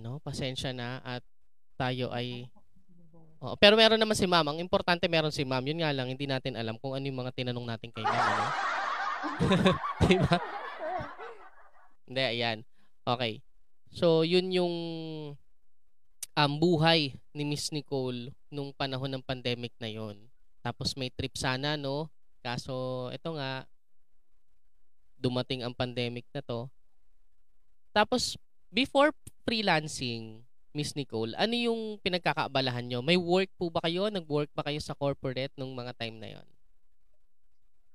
no? Pasensya na at tayo ay Oo, pero meron naman si ma'am. Ang importante meron si ma'am. Yun nga lang, hindi natin alam kung ano yung mga tinanong natin kay ma'am. Ano? diba? Hindi, ayan. Okay. So, yun yung um, buhay ni Miss Nicole nung panahon ng pandemic na yon. Tapos may trip sana, no? Kaso, ito nga, dumating ang pandemic na to. Tapos, before freelancing, Miss Nicole, ano yung pinagkakaabalahan nyo? May work po ba kayo? Nag-work ba kayo sa corporate nung mga time na yon?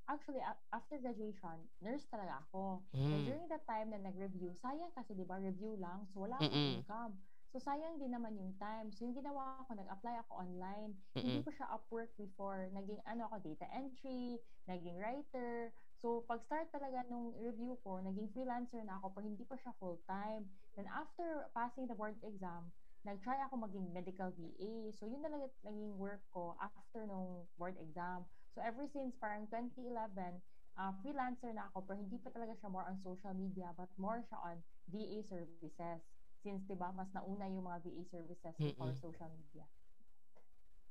Actually, after graduation, nurse talaga ako. Mm. And during that time na nag-review, sayang kasi 'di ba review lang, so wala akong Mm-mm. income. So sayang din naman yung time. So yung ginawa ko, nag-apply ako online. Mm-mm. Hindi ko siya Upwork before. Naging ano ako, data entry, naging writer. So pag-start talaga nung review ko, naging freelancer na ako pero hindi pa siya full-time. Then after passing the board exam, nag-try ako maging medical VA. So yun talaga naging work ko after nung board exam. So ever since parang 2011, uh, ah, freelancer na ako pero hindi pa talaga siya more on social media but more siya on VA services. Since 'di ba mas nauna yung mga VA services Mm-mm. before social media.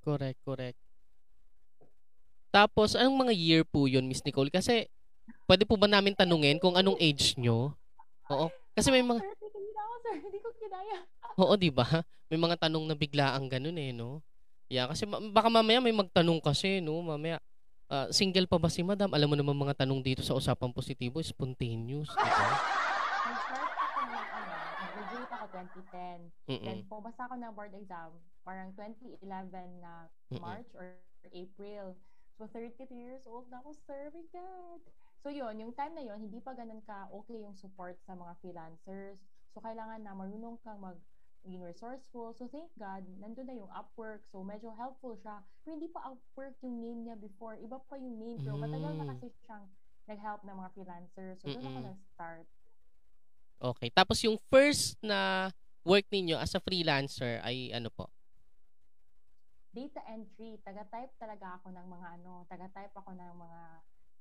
Correct, correct. Tapos anong mga year po 'yun, Miss Nicole? Kasi pwede po ba namin tanungin kung anong age nyo? Oo. Kasi may mga... Hindi ko kinaya. Oo, di ba? May mga tanong na biglaang ganun eh, no? Yeah, kasi baka mamaya may magtanong kasi, no? Mamaya, uh, single pa ba si madam? Alam mo naman mga tanong dito sa Usapang Positibo, spontaneous, di ba? Nag-graduate ako 2010. Mm-mm. Then pumasa ako ng board exam, parang 2011 na March Mm-mm. or April. So 32 years old na ako, serving God. So yun, yung time na yun, hindi pa ganun ka okay yung support sa mga freelancers. So kailangan na marunong kang mag maging resourceful. So thank God, nandun na yung Upwork. So medyo helpful siya. Pero hindi pa Upwork yung name niya before. Iba pa yung name. Pero matagal na mm. kasi siyang nag-help ng mga freelancers. So doon ako nag-start. Okay. Tapos yung first na work ninyo as a freelancer ay ano po? Data entry. Taga-type talaga ako ng mga ano, taga-type ako ng mga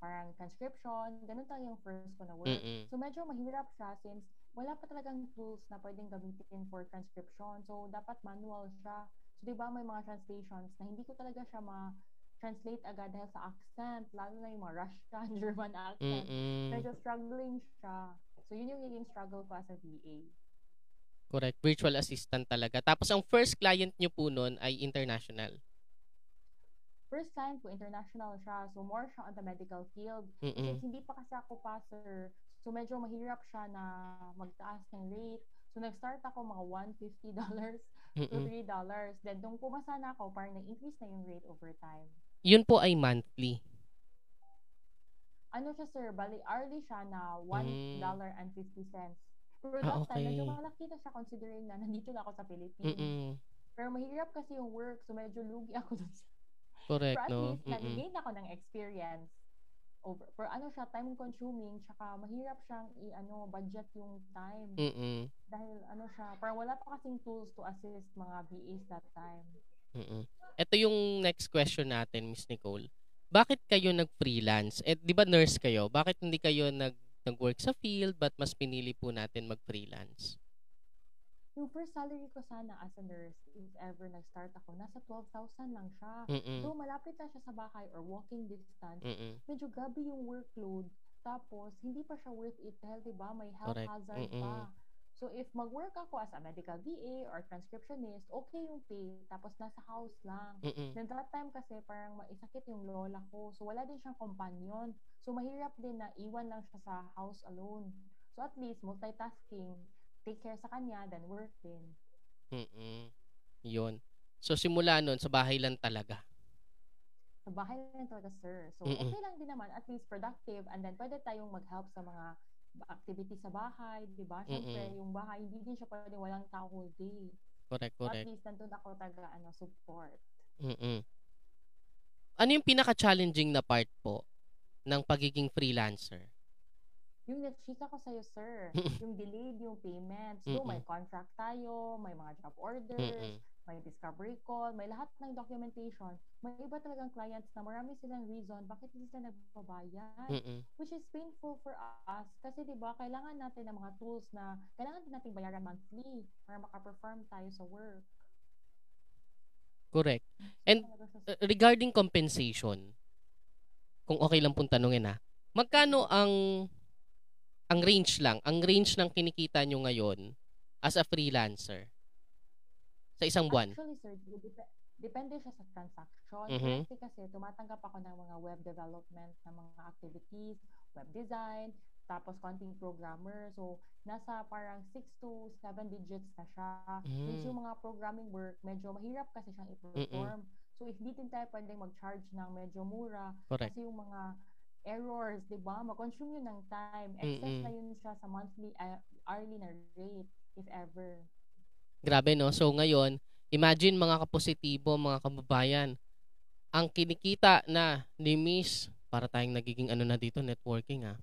parang transcription. Ganun talaga yung first ko na work. Mm-mm. So medyo mahirap siya since wala pa talagang tools na pwedeng gamitin for transcription. So, dapat manual siya. So, di ba may mga translations na hindi ko talaga siya ma-translate agad dahil sa accent, lalo na yung mga Russian, German accent. Mm-mm. Medyo struggling siya. So, yun yung naging struggle ko as a VA. Correct. Virtual assistant talaga. Tapos, ang first client nyo po noon ay international. First client ko, international siya. So, more siya on the medical field. Mm-mm. Since hindi pa kasi ako passer So, medyo mahirap siya na magtaas ng rate. So, nag-start ako mga $150 to $3. Then, nung pumasa na ako, parang nag-increase na yung rate over time. Yun po ay monthly? Ano siya, sir? Bali, hourly siya na $1.50. Mm. Pero that ah, okay. time, medyo malaki na siya considering na nandito na ako sa Philippines. Mm-mm. Pero mahirap kasi yung work, so medyo lugi ako dun sa... Correct, Pero at no? least, nag-gain ako ng experience over for ano siya time consuming tsaka mahirap siyang i-ano budget yung time. Mm-mm. Dahil ano siya, parang wala pa kasing tools to assist mga VAs that time. Mm-mm. Ito yung next question natin, Miss Nicole. Bakit kayo nag-freelance? Eh, di ba nurse kayo? Bakit hindi kayo nag nag-work sa field but mas pinili po natin mag-freelance? Yung first salary ko sana as a nurse, if ever nag-start ako, nasa 12,000 lang siya. Mm-mm. So, malapit na siya sa bahay or walking distance. Mm-mm. Medyo gabi yung workload. Tapos, hindi pa siya worth it dahil, di ba, may health Correct. hazard Mm-mm. pa. So, if mag-work ako as a medical VA or transcriptionist, okay yung pay. Tapos, nasa house lang. Mm-mm. Then, that time kasi, parang maisakit yung lola ko. So, wala din siyang companion. So, mahirap din na iwan lang siya sa house alone. So, at least, multitasking take care sa kanya, then work din. Mm Yun. So, simula nun, sa bahay lang talaga. Sa bahay lang talaga, sir. So, Mm-mm. okay lang din naman. At least productive. And then, pwede tayong mag-help sa mga activity sa bahay, di ba? Siyempre, Mm-mm. yung bahay, hindi din siya pwede walang tao whole day. Correct, correct. at least, nandun ako taga, ano, support. Mm-mm. Ano yung pinaka-challenging na part po ng pagiging freelancer? Yung nag-chika ko sa'yo, sir, yung delayed yung payments, so may contract tayo, may mga job orders, may discovery call, may lahat ng documentation. May iba talagang clients na marami silang reason bakit hindi sila nagbabayad. Which is painful for us kasi 'di ba kailangan natin ng mga tools na kailangan din nating bayaran monthly para maka-perform tayo sa work. Correct. And uh, regarding compensation, kung okay lang pong tanungin ha, magkano ang ang range lang, ang range ng kinikita nyo ngayon as a freelancer? Sa isang buwan? Actually, sir, dep- depende siya sa transaction. Mhm. Kasi kasi tumatanggap ako ng mga web development na mga activities, web design, tapos content programmer. So, nasa parang 6 to 7 digits na siya. Since Mm. yung mga programming work, medyo mahirap kasi siyang i-perform. So, if di din tayo pwedeng mag-charge ng medyo mura, Correct. kasi yung mga errors, di ba? Mag-consume yun ng time. Excess Mm-mm. na yun siya sa monthly, uh, hourly na rate, if ever. Grabe no. So ngayon, imagine mga kapositibo, mga kababayan, ang kinikita na ni Miss, para tayong nagiging ano na dito, networking ah.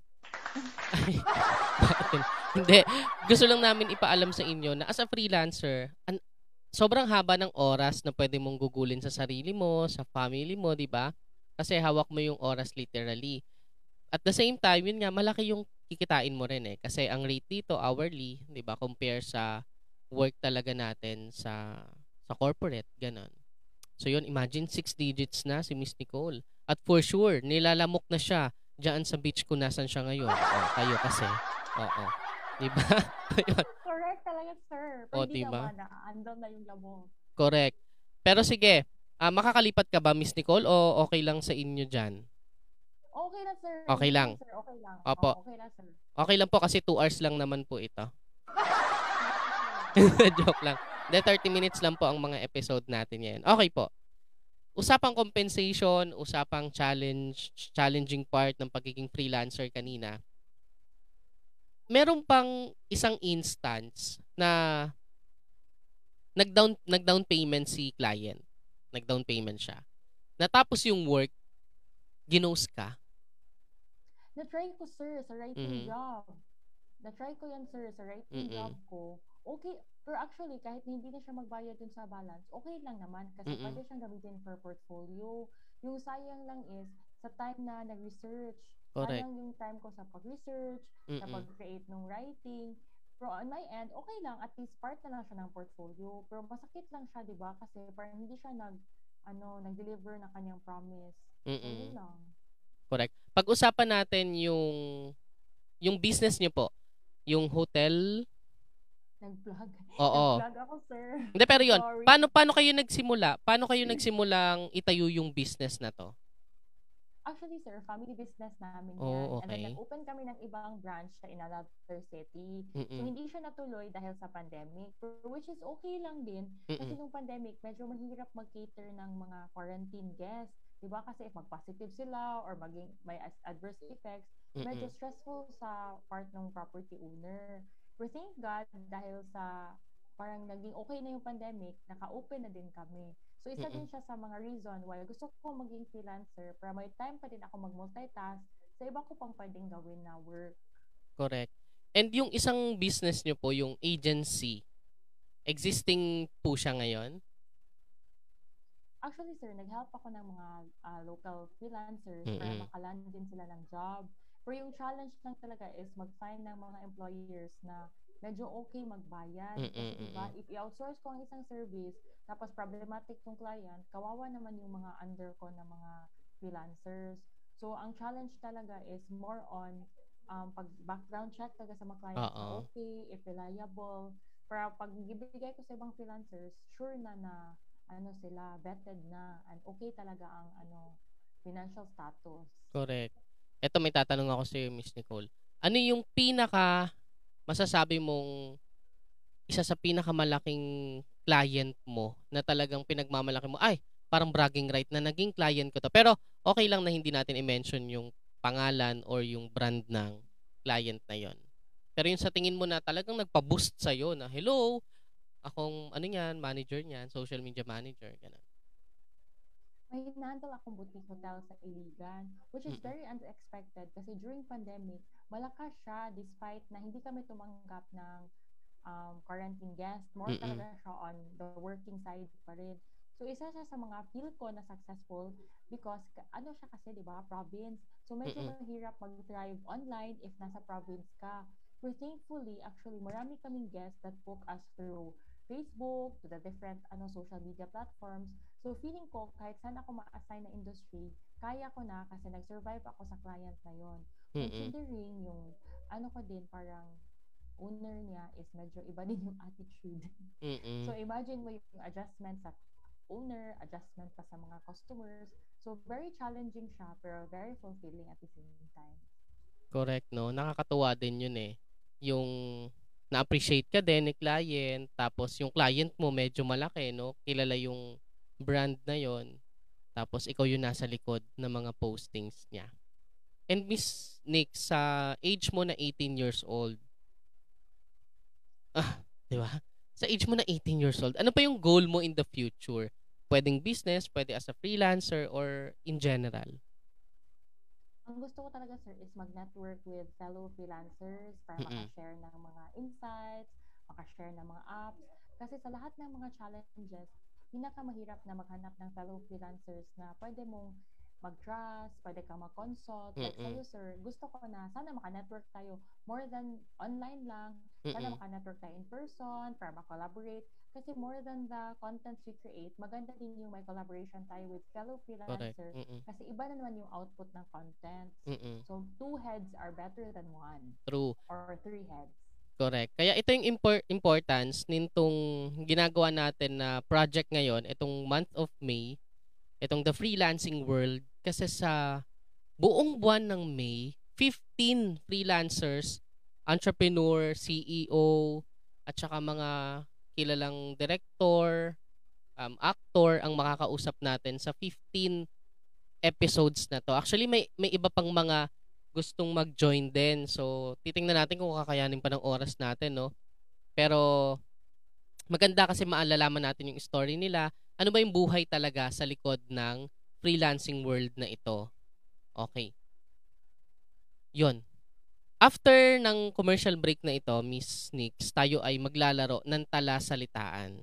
Ay? Hindi. Gusto lang namin ipaalam sa inyo na as a freelancer, an- sobrang haba ng oras na pwede mong gugulin sa sarili mo, sa family mo, di ba? Kasi hawak mo yung oras literally. At the same time, yun nga, malaki yung kikitain mo rin eh. Kasi ang rate dito, hourly, di ba, compare sa work talaga natin sa sa corporate, ganon. So yun, imagine six digits na si Miss Nicole. At for sure, nilalamok na siya diyan sa beach kung nasan siya ngayon. Oh, kayo kasi. Oo. Di ba? Ayun. Correct talaga, sir. Pero O, hindi diba? na, andun na yung labo. Correct. Pero sige, ah, makakalipat ka ba, Miss Nicole, o okay lang sa inyo dyan? Okay lang, sir. Okay lang. Sir, okay lang. Opo. Oo, okay lang, sir. Okay lang po kasi 2 hours lang naman po ito. Joke lang. De 30 minutes lang po ang mga episode natin ngayon. Okay po. Usapang compensation, usapang challenge, challenging part ng pagiging freelancer kanina. Meron pang isang instance na nag-down nag-down payment si client. Nag-down payment siya. Natapos yung work, ginos ka. Na-try ko, sir, sa writing Mhm. job. Na-try ko yan, sir, sa writing Mm-mm. job ko. Okay, pero actually, kahit hindi na siya magbayad dun sa balance, okay lang naman kasi Mm-mm. pwede siyang gamitin for portfolio. Yung sayang lang is, sa time na nag-research, Correct. sayang yung time ko sa pag-research, sa Mm-mm. pag-create ng writing. Pero on my end, okay lang. At least part na lang siya ng portfolio. Pero masakit lang siya, di ba? Kasi parang hindi siya nag, ano, nag-deliver na kanyang promise. So, Mm-mm. Correct. Pag-usapan natin yung yung business niyo po. Yung hotel. Nag-vlog. Oo. Nag-vlog ako, sir. Hindi pero yun, Sorry. paano paano kayo nagsimula? Paano kayo nagsimulang itayo yung business na to? Actually, sir, family business namin yan. Oh, And then, okay. nag-open kami ng ibang branch sa in another city. So, Mm-mm. hindi siya natuloy dahil sa pandemic. Which is okay lang din. Kasi Mm-mm. nung pandemic, medyo mahirap mag-cater ng mga quarantine guests. Diba? Kasi if mag-positive sila or maging may adverse effects, medyo Mm-mm. stressful sa part ng property owner. But thank God, dahil sa parang naging okay na yung pandemic, naka-open na din kami. So, isa Mm-mm. din siya sa mga reason why gusto ko maging freelancer para may time pa din ako mag-multitask sa iba ko pang pwedeng gawin na work. Correct. And yung isang business niyo po, yung agency, existing po siya ngayon? Actually, sir, nag-help ako ng mga ah, local freelancers para Mm-mm. makaland din sila ng job. Pero yung challenge lang talaga is mag-find ng mga employers na medyo okay magbayad. Mm-mm, Kasi diba, if i-outsource ko ang isang service, tapos problematic yung client, kawawa naman yung mga under ko na mga freelancers. So, ang challenge talaga is more on um, pag-background check talaga sa mga clients na Oo. okay, if reliable. Para pag ibigay ko sa ibang freelancers, sure na na ano sila, vetted na, and okay talaga ang ano financial status. Correct. Ito may tatanong ako sa iyo, Miss Nicole. Ano yung pinaka masasabi mong isa sa pinakamalaking client mo na talagang pinagmamalaki mo, ay, parang bragging right na naging client ko to. Pero okay lang na hindi natin i-mention yung pangalan or yung brand ng client na yon. Pero yung sa tingin mo na talagang nagpa-boost sa'yo na, hello, akong ano yan, manager niyan, social media manager, ganun. May handle akong boutique hotel sa Iligan, which is very unexpected kasi during pandemic, malakas siya despite na hindi kami tumanggap ng um, quarantine guest. More Mm-mm. talaga siya on the working side pa rin. So, isa siya sa mga feel ko na successful because ano siya kasi, di ba, province. So, medyo Mm-mm. mahirap mag-thrive online if nasa province ka. But thankfully, actually, marami kaming guests that book us through Facebook, to the different ano social media platforms. So, feeling ko, kahit saan ako ma-assign na industry, kaya ko na kasi nag-survive ako sa client na yon. Considering yung, ano ko din, parang owner niya is medyo iba din yung attitude. Mm-mm. So, imagine mo yung adjustment sa owner, adjustment pa sa mga customers. So, very challenging siya, pero very fulfilling at the same time. Correct, no? Nakakatuwa din yun eh. Yung na-appreciate ka din ni client, tapos yung client mo medyo malaki, no? Kilala yung brand na yon tapos ikaw yung nasa likod ng mga postings niya. And Miss Nick, sa age mo na 18 years old, ah, di ba? Sa age mo na 18 years old, ano pa yung goal mo in the future? Pwedeng business, pwede as a freelancer, or in general? Ang gusto ko talaga, sir, is mag-network with fellow freelancers para Mm-mm. makashare ng mga insights, makashare ng mga apps. Kasi sa lahat ng mga challenges, pinakamahirap na maghanap ng fellow freelancers na pwede mong mag-trust, pwede kang mag-consult. Like Mm-mm. sa'yo, sir, gusto ko na sana maka-network tayo more than online lang. Sana Mm-mm. maka-network tayo in person para ma-collaborate. Kasi more than the contents we create, maganda din yung may collaboration tayo with fellow. Mm-mm. Kasi iba na naman yung output ng content. Mm-mm. So, two heads are better than one. True. Or three heads. Correct. Kaya ito yung impor- importance nitong ginagawa natin na project ngayon, itong month of May, itong The Freelancing World, kasi sa buong buwan ng May, 15 freelancers, entrepreneur, CEO, at saka mga kilalang director, um, actor ang makakausap natin sa 15 episodes na to. Actually, may, may iba pang mga gustong mag-join din. So, titingnan natin kung kakayanin pa ng oras natin, no? Pero, maganda kasi maalalaman natin yung story nila. Ano ba yung buhay talaga sa likod ng freelancing world na ito? Okay. Yun. After ng commercial break na ito, Miss Nix, tayo ay maglalaro ng talasalitaan.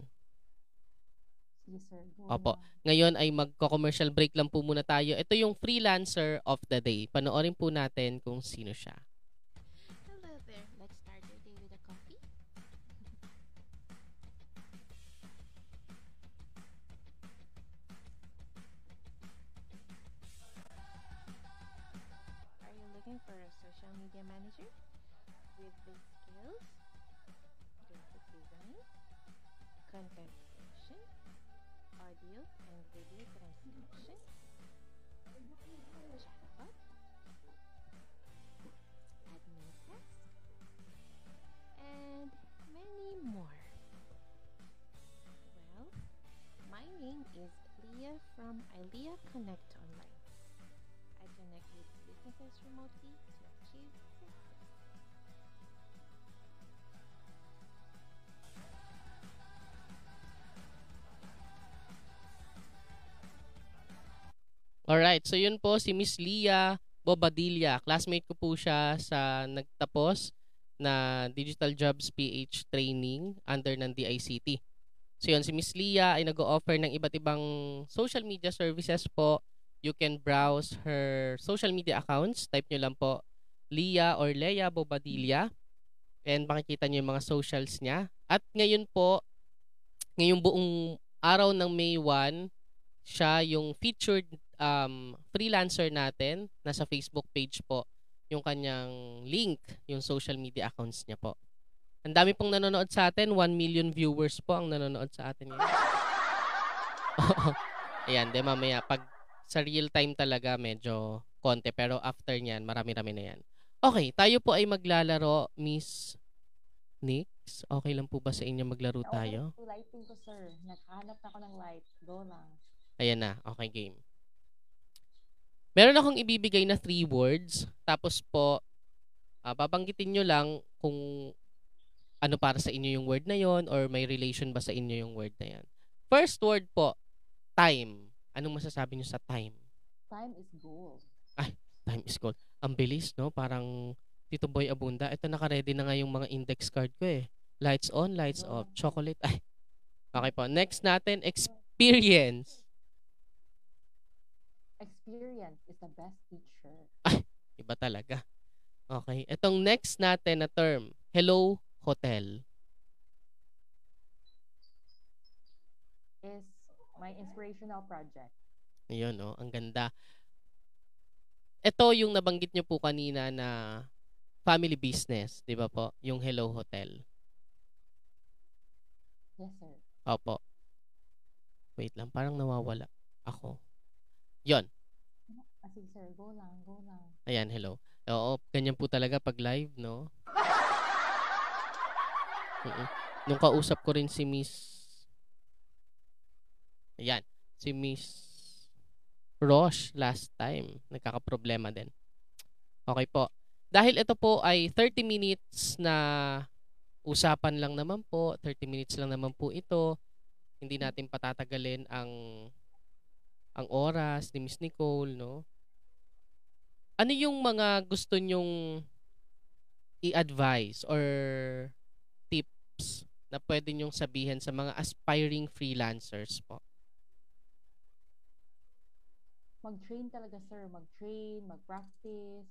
Sir. Go Opo. Ngayon ay magko-commercial break lang po muna tayo. Ito yung freelancer of the day. Panoorin po natin kung sino siya. Social media manager with the skills, graphic design, content creation, audio and video transcription, chatbot, admin task, and many more. Well, my name is Leah from ILEA Connect Online. I connect with businesses remotely success. Alright, so yun po si Miss Lia Bobadilla. Classmate ko po siya sa nagtapos na Digital Jobs PH training under ng DICT. So yun, si Miss Lia ay nag-offer ng iba't ibang social media services po. You can browse her social media accounts. Type nyo lang po Lia or Leia Bobadilla. And makikita nyo yung mga socials niya. At ngayon po, ngayong buong araw ng May 1, siya yung featured um, freelancer natin. Nasa Facebook page po yung kanyang link, yung social media accounts niya po. Ang dami pong nanonood sa atin. 1 million viewers po ang nanonood sa atin. Ayan, de mamaya pag sa real time talaga medyo konti pero after niyan marami-rami na yan. Okay, tayo po ay maglalaro, Miss Nix. Okay lang po ba sa inyo maglaro tayo? Okay, lighting ko, sir. Nakahanap na ako ng light. Go lang. Ayan na. Okay, game. Meron akong ibibigay na three words. Tapos po, ah, babanggitin nyo lang kung ano para sa inyo yung word na yon or may relation ba sa inyo yung word na yan. First word po, time. Anong masasabi nyo sa time? Time is gold. Time is gold. Ang bilis, no? Parang Tito Boy Abunda. Ito, naka-ready na nga yung mga index card ko eh. Lights on, lights off. Chocolate. Ay. Okay po. Next natin, experience. Experience is the best teacher. Iba talaga. Okay. Itong next natin na term, hello hotel. Is my inspirational project. Ayun, no? Ang ganda. Ito yung nabanggit nyo po kanina na family business, di ba po? Yung Hello Hotel. Yes, sir. Opo. Wait lang, parang nawawala ako. Yon. Ah, sige, sir. Go lang, go lang. Ayan, hello. Oo, ganyan po talaga pag live, no? Mm-mm. Nung kausap ko rin si Miss Ayan, si Miss Roche last time. Nagkakaproblema din. Okay po. Dahil ito po ay 30 minutes na usapan lang naman po, 30 minutes lang naman po ito. Hindi natin patatagalin ang ang oras ni Miss Nicole, no? Ano yung mga gusto nyong i-advise or tips na pwede nyong sabihin sa mga aspiring freelancers po? Mag-train talaga, sir. Mag-train, mag-practice,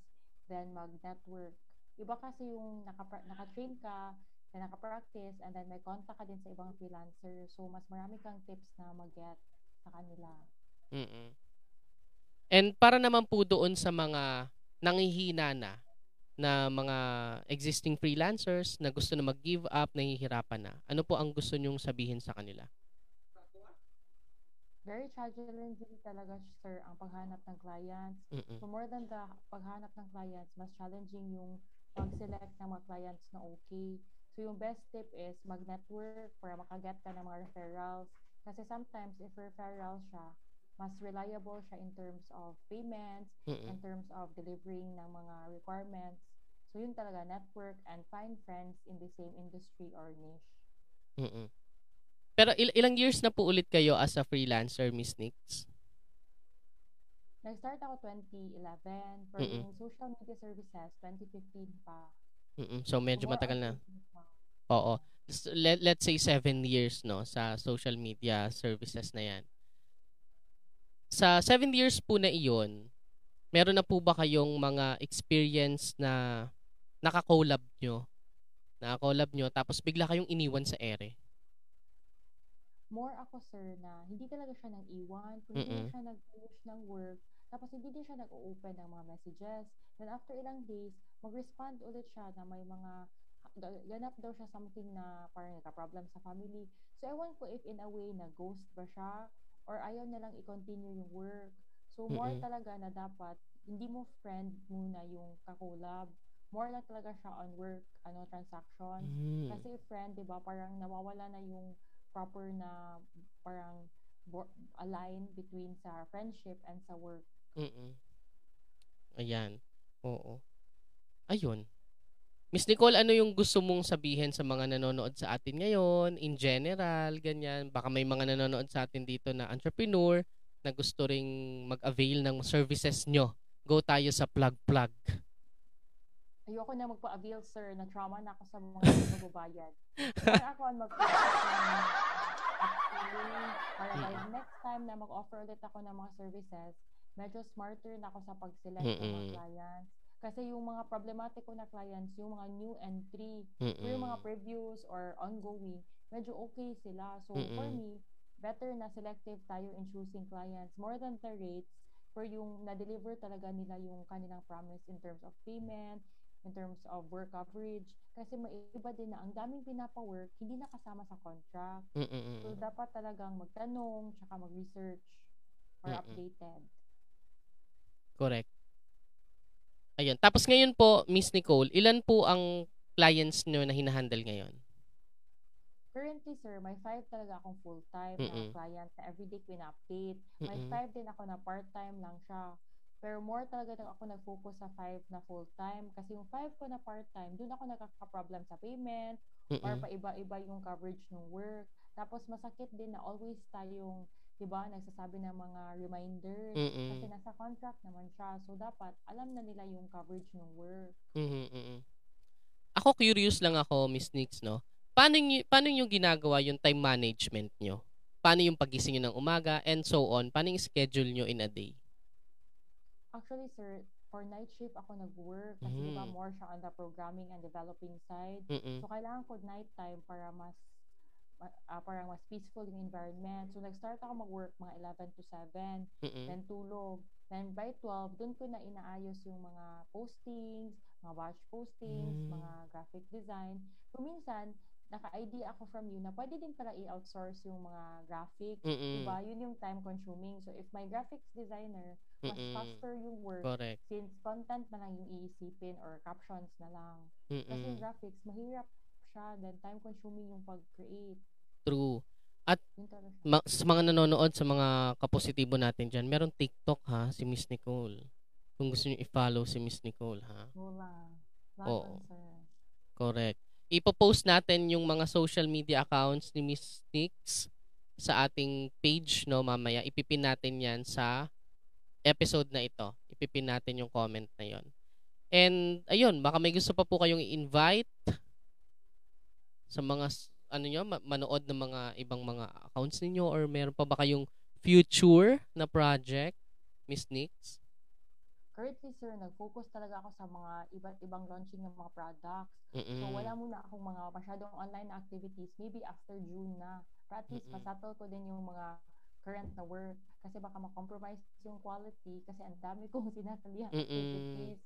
then mag-network. Iba kasi yung nakapra- naka-train ka, then naka-practice, and then may contact ka din sa ibang freelancer. So, mas marami kang tips na mag-get sa kanila. mm And para naman po doon sa mga nangihina na na mga existing freelancers na gusto na mag-give up, nahihirapan na. Ano po ang gusto nyong sabihin sa kanila? Very challenging talaga, sir, ang paghanap ng clients. Mm-mm. So, more than the paghanap ng clients, mas challenging yung pag-select ng mga clients na okay. So, yung best tip is mag-network para makaget ka ng mga referrals. Kasi sometimes, if referral siya, mas reliable siya in terms of payments, in Mm-mm. terms of delivering ng mga requirements. So, yun talaga, network and find friends in the same industry or niche. Mm-mm. Pero il- ilang years na po ulit kayo as a freelancer, Miss Nix? Nag-start ako 2011, pero Mm-mm. yung social media services, 2015 pa. Mm-mm. So medyo More matagal na. Oo. S- Let, let's say seven years no sa social media services na yan. Sa seven years po na iyon, meron na po ba kayong mga experience na naka-collab nyo? Naka-collab nyo, tapos bigla kayong iniwan sa ere? More ako, sir, na hindi talaga siya nag-iwan, Mm-mm. na siya nag-finish ng work, tapos hindi din siya nag-open ng mga messages. Then after ilang days, mag-respond ulit siya na may mga ga- ganap daw siya something na parang nagka-problem sa family. So, ewan ko if in a way na ghost ba siya or ayaw na lang i-continue yung work. So, more Mm-mm. talaga na dapat hindi mo friend muna yung kakolab. More lang talaga siya on work, ano, transaction. Mm. Kasi friend, 'di ba, parang nawawala na yung proper na parang bo- align between sa friendship and sa work. Mm-mm. Ayan. Oo. Ayun. Miss Nicole, ano yung gusto mong sabihin sa mga nanonood sa atin ngayon, in general, ganyan? Baka may mga nanonood sa atin dito na entrepreneur na gusto ring mag-avail ng services nyo. Go tayo sa plug-plug. Ayoko na magpa-avail, sir, na trauma na ako sa mga nagbabayad. Kaya ako ang mag upskilling para by Mm-mm. next time na mag-offer ulit ako ng mga services, medyo smarter na ako sa pag-select ng mga clients. Kasi yung mga problematiko na clients, yung mga new entry, So, yung mga previews or ongoing, medyo okay sila. So, for Mm-mm. me, better na selective tayo in choosing clients more than the rates for yung na-deliver talaga nila yung kanilang promise in terms of payment, in terms of work coverage. Kasi may iba din na ang daming pinapa-work, hindi nakasama sa contract. So, Mm-mm. dapat talagang magtanong, tsaka mag-research or Mm-mm. updated. Correct. Ayun. Tapos ngayon po, Miss Nicole, ilan po ang clients nyo na hinahandle ngayon? Currently, sir, may five talaga akong full-time Mm-mm. na client na everyday pin-update. May Mm-mm. five din ako na part-time lang siya. Pero more talaga na ako nag-focus sa five na full-time. Kasi yung five ko na part-time, dun ako nagkaka-problem sa payment or Mm-mm. pa iba-iba yung coverage ng work. Tapos masakit din na always tayong, di ba, nagsasabi ng mga reminders. Mm-mm. Kasi nasa contract naman siya. So, dapat alam na nila yung coverage ng work. Mhm, mhm. Ako curious lang ako, Miss Nix, no? paano niyo paano niyo ginagawa yung time management niyo? Paano yung pagising niyo ng umaga and so on? Paano yung schedule niyo in a day? Actually, sir, for night shift ako nag-work kasi mm. diba more siya on the programming and developing side. Mm-mm. So, kailangan ko night time para mas uh, parang mas peaceful yung environment. So, nag-start ako mag-work mga 11 to 7. Mm-mm. Then, tulog. Then, by 12, doon ko na inaayos yung mga postings, mga watch postings, mm. mga graphic design. Kung minsan, naka-idea ako from you na pwede din pala i-outsource yung mga graphics. Mm-mm. Diba? Yun yung time consuming. So, if my graphics designer, mas Mm-mm. faster yung work. Correct. Since content na lang yung iisipin or captions na lang. Mm-mm. Kasi yung graphics, mahirap siya. Then, time consuming yung pag-create. True. At Yun talaga siya. ma- sa mga nanonood sa mga kapositibo natin dyan, meron TikTok ha, si Miss Nicole. Kung gusto niyo i-follow si Miss Nicole ha. Wala. Oo. Wala, sir. Correct. Ipo-post natin yung mga social media accounts ni Miss Nix sa ating page no mamaya. Ipipin natin 'yan sa episode na ito. Ipipin natin yung comment na 'yon. And ayun, baka may gusto pa po kayong i-invite sa mga ano nyo, ma- manood ng mga ibang mga accounts ninyo or meron pa ba kayong future na project, Miss Nix? Currently, sir, nag-focus talaga ako sa mga iba't ibang launching ng mga products. Mm-mm. So, wala muna akong mga masyadong online activities. Maybe after June na. Pero at least, Mm-mm. masettle ko din yung mga current na work. Kasi baka ma-compromise yung quality. Kasi ang dami kong sinasalihan activities.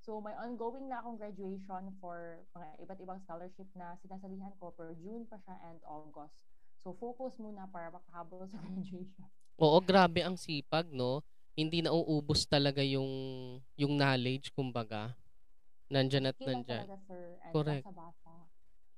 So, may ongoing na akong graduation for mga iba't ibang scholarship na sinasalihan ko per June pa siya and August. So, focus muna para makahabol sa graduation. Oo, grabe ang sipag, no? Hindi na uubos talaga yung yung knowledge, kumbaga. Nandyan at lang nandyan. talaga, sir. And Correct. basa-basa.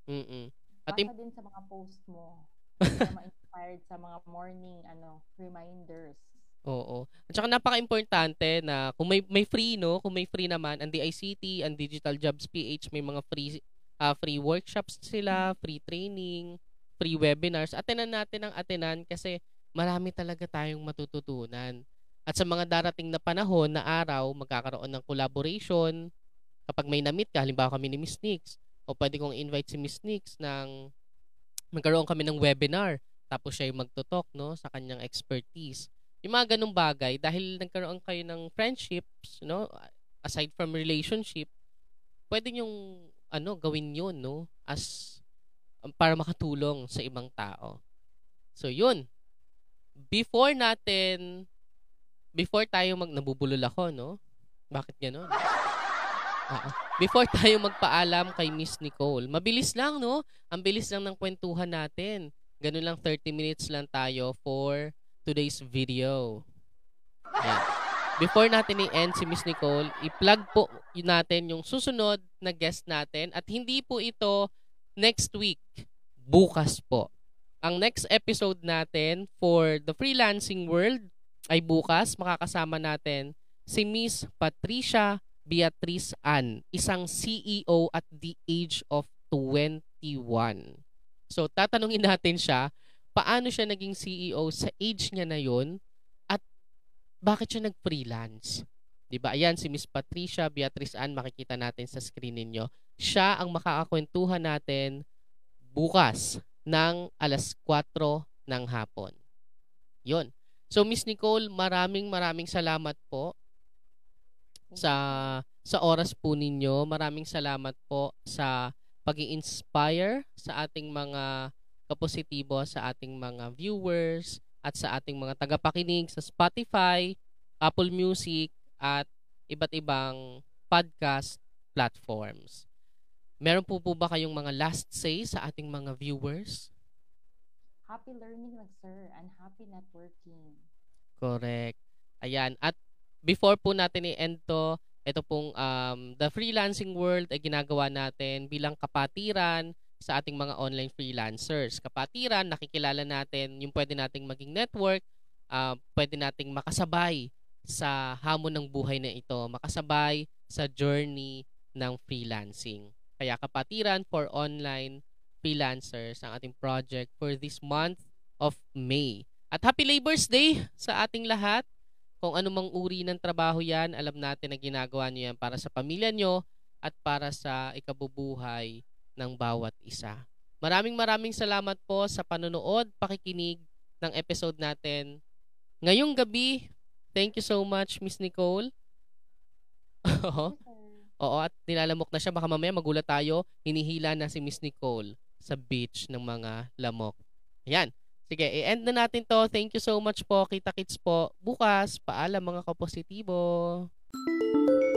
Mm-mm. At Basa im- din sa mga post mo. Para ma-inspired sa mga morning ano reminders. oo. At saka napaka-importante na kung may may free no, kung may free naman ang DICT, ang Digital Jobs PH may mga free ah, free workshops sila, free training, free webinars. Atenan natin ang atenan kasi marami talaga tayong matututunan. At sa mga darating na panahon na araw, magkakaroon ng collaboration. Kapag may na-meet ka, halimbawa kami ni Miss Nix, o pwede kong invite si Miss Nix ng magkaroon kami ng webinar. Tapos siya yung magtutok no, sa kanyang expertise. Yung mga ganung bagay, dahil nagkaroon kayo ng friendships, no, aside from relationship, pwede yung ano, gawin yun, no, as um, para makatulong sa ibang tao. So, yun. Before natin before tayo mag nabubulol ako, no? Bakit gano'n? Oo. Before tayo magpaalam kay Miss Nicole, mabilis lang, no? Ang bilis lang ng kwentuhan natin. Ganun lang 30 minutes lang tayo for today's video. Yan. Before natin i-end si Miss Nicole, i-plug po natin yung susunod na guest natin at hindi po ito next week, bukas po. Ang next episode natin for the freelancing world ay bukas makakasama natin si Miss Patricia Beatrice Ann, isang CEO at the age of 21. So tatanungin natin siya, paano siya naging CEO sa age niya na yon at bakit siya nag-freelance? 'Di ba? Ayan si Miss Patricia Beatrice Ann, makikita natin sa screen ninyo. Siya ang makakakwentuhan natin bukas ng alas 4 ng hapon. 'Yon. So Miss Nicole, maraming maraming salamat po sa sa oras po ninyo. Maraming salamat po sa pag inspire sa ating mga kapositibo, sa ating mga viewers, at sa ating mga tagapakinig sa Spotify, Apple Music, at iba't ibang podcast platforms. Meron po po ba kayong mga last say sa ating mga viewers? Happy learning lang, sir, and happy networking. Correct. Ayan. At before po natin i-end to, ito pong um, the freelancing world ay ginagawa natin bilang kapatiran sa ating mga online freelancers. Kapatiran, nakikilala natin yung pwede nating maging network, uh, pwede nating makasabay sa hamon ng buhay na ito, makasabay sa journey ng freelancing. Kaya kapatiran for online freelancers ang ating project for this month of May. At Happy Labor's Day sa ating lahat. Kung anumang uri ng trabaho yan, alam natin na ginagawa nyo yan para sa pamilya nyo at para sa ikabubuhay ng bawat isa. Maraming maraming salamat po sa panonood, pakikinig ng episode natin. Ngayong gabi, thank you so much, Miss Nicole. Oo. Oo, at nilalamok na siya. Baka mamaya magulat tayo, hinihila na si Miss Nicole sa beach ng mga lamok. Ayan. Sige, i-end na natin to. Thank you so much po. Kita-kits po bukas. Paalam mga kapositibo. Thank.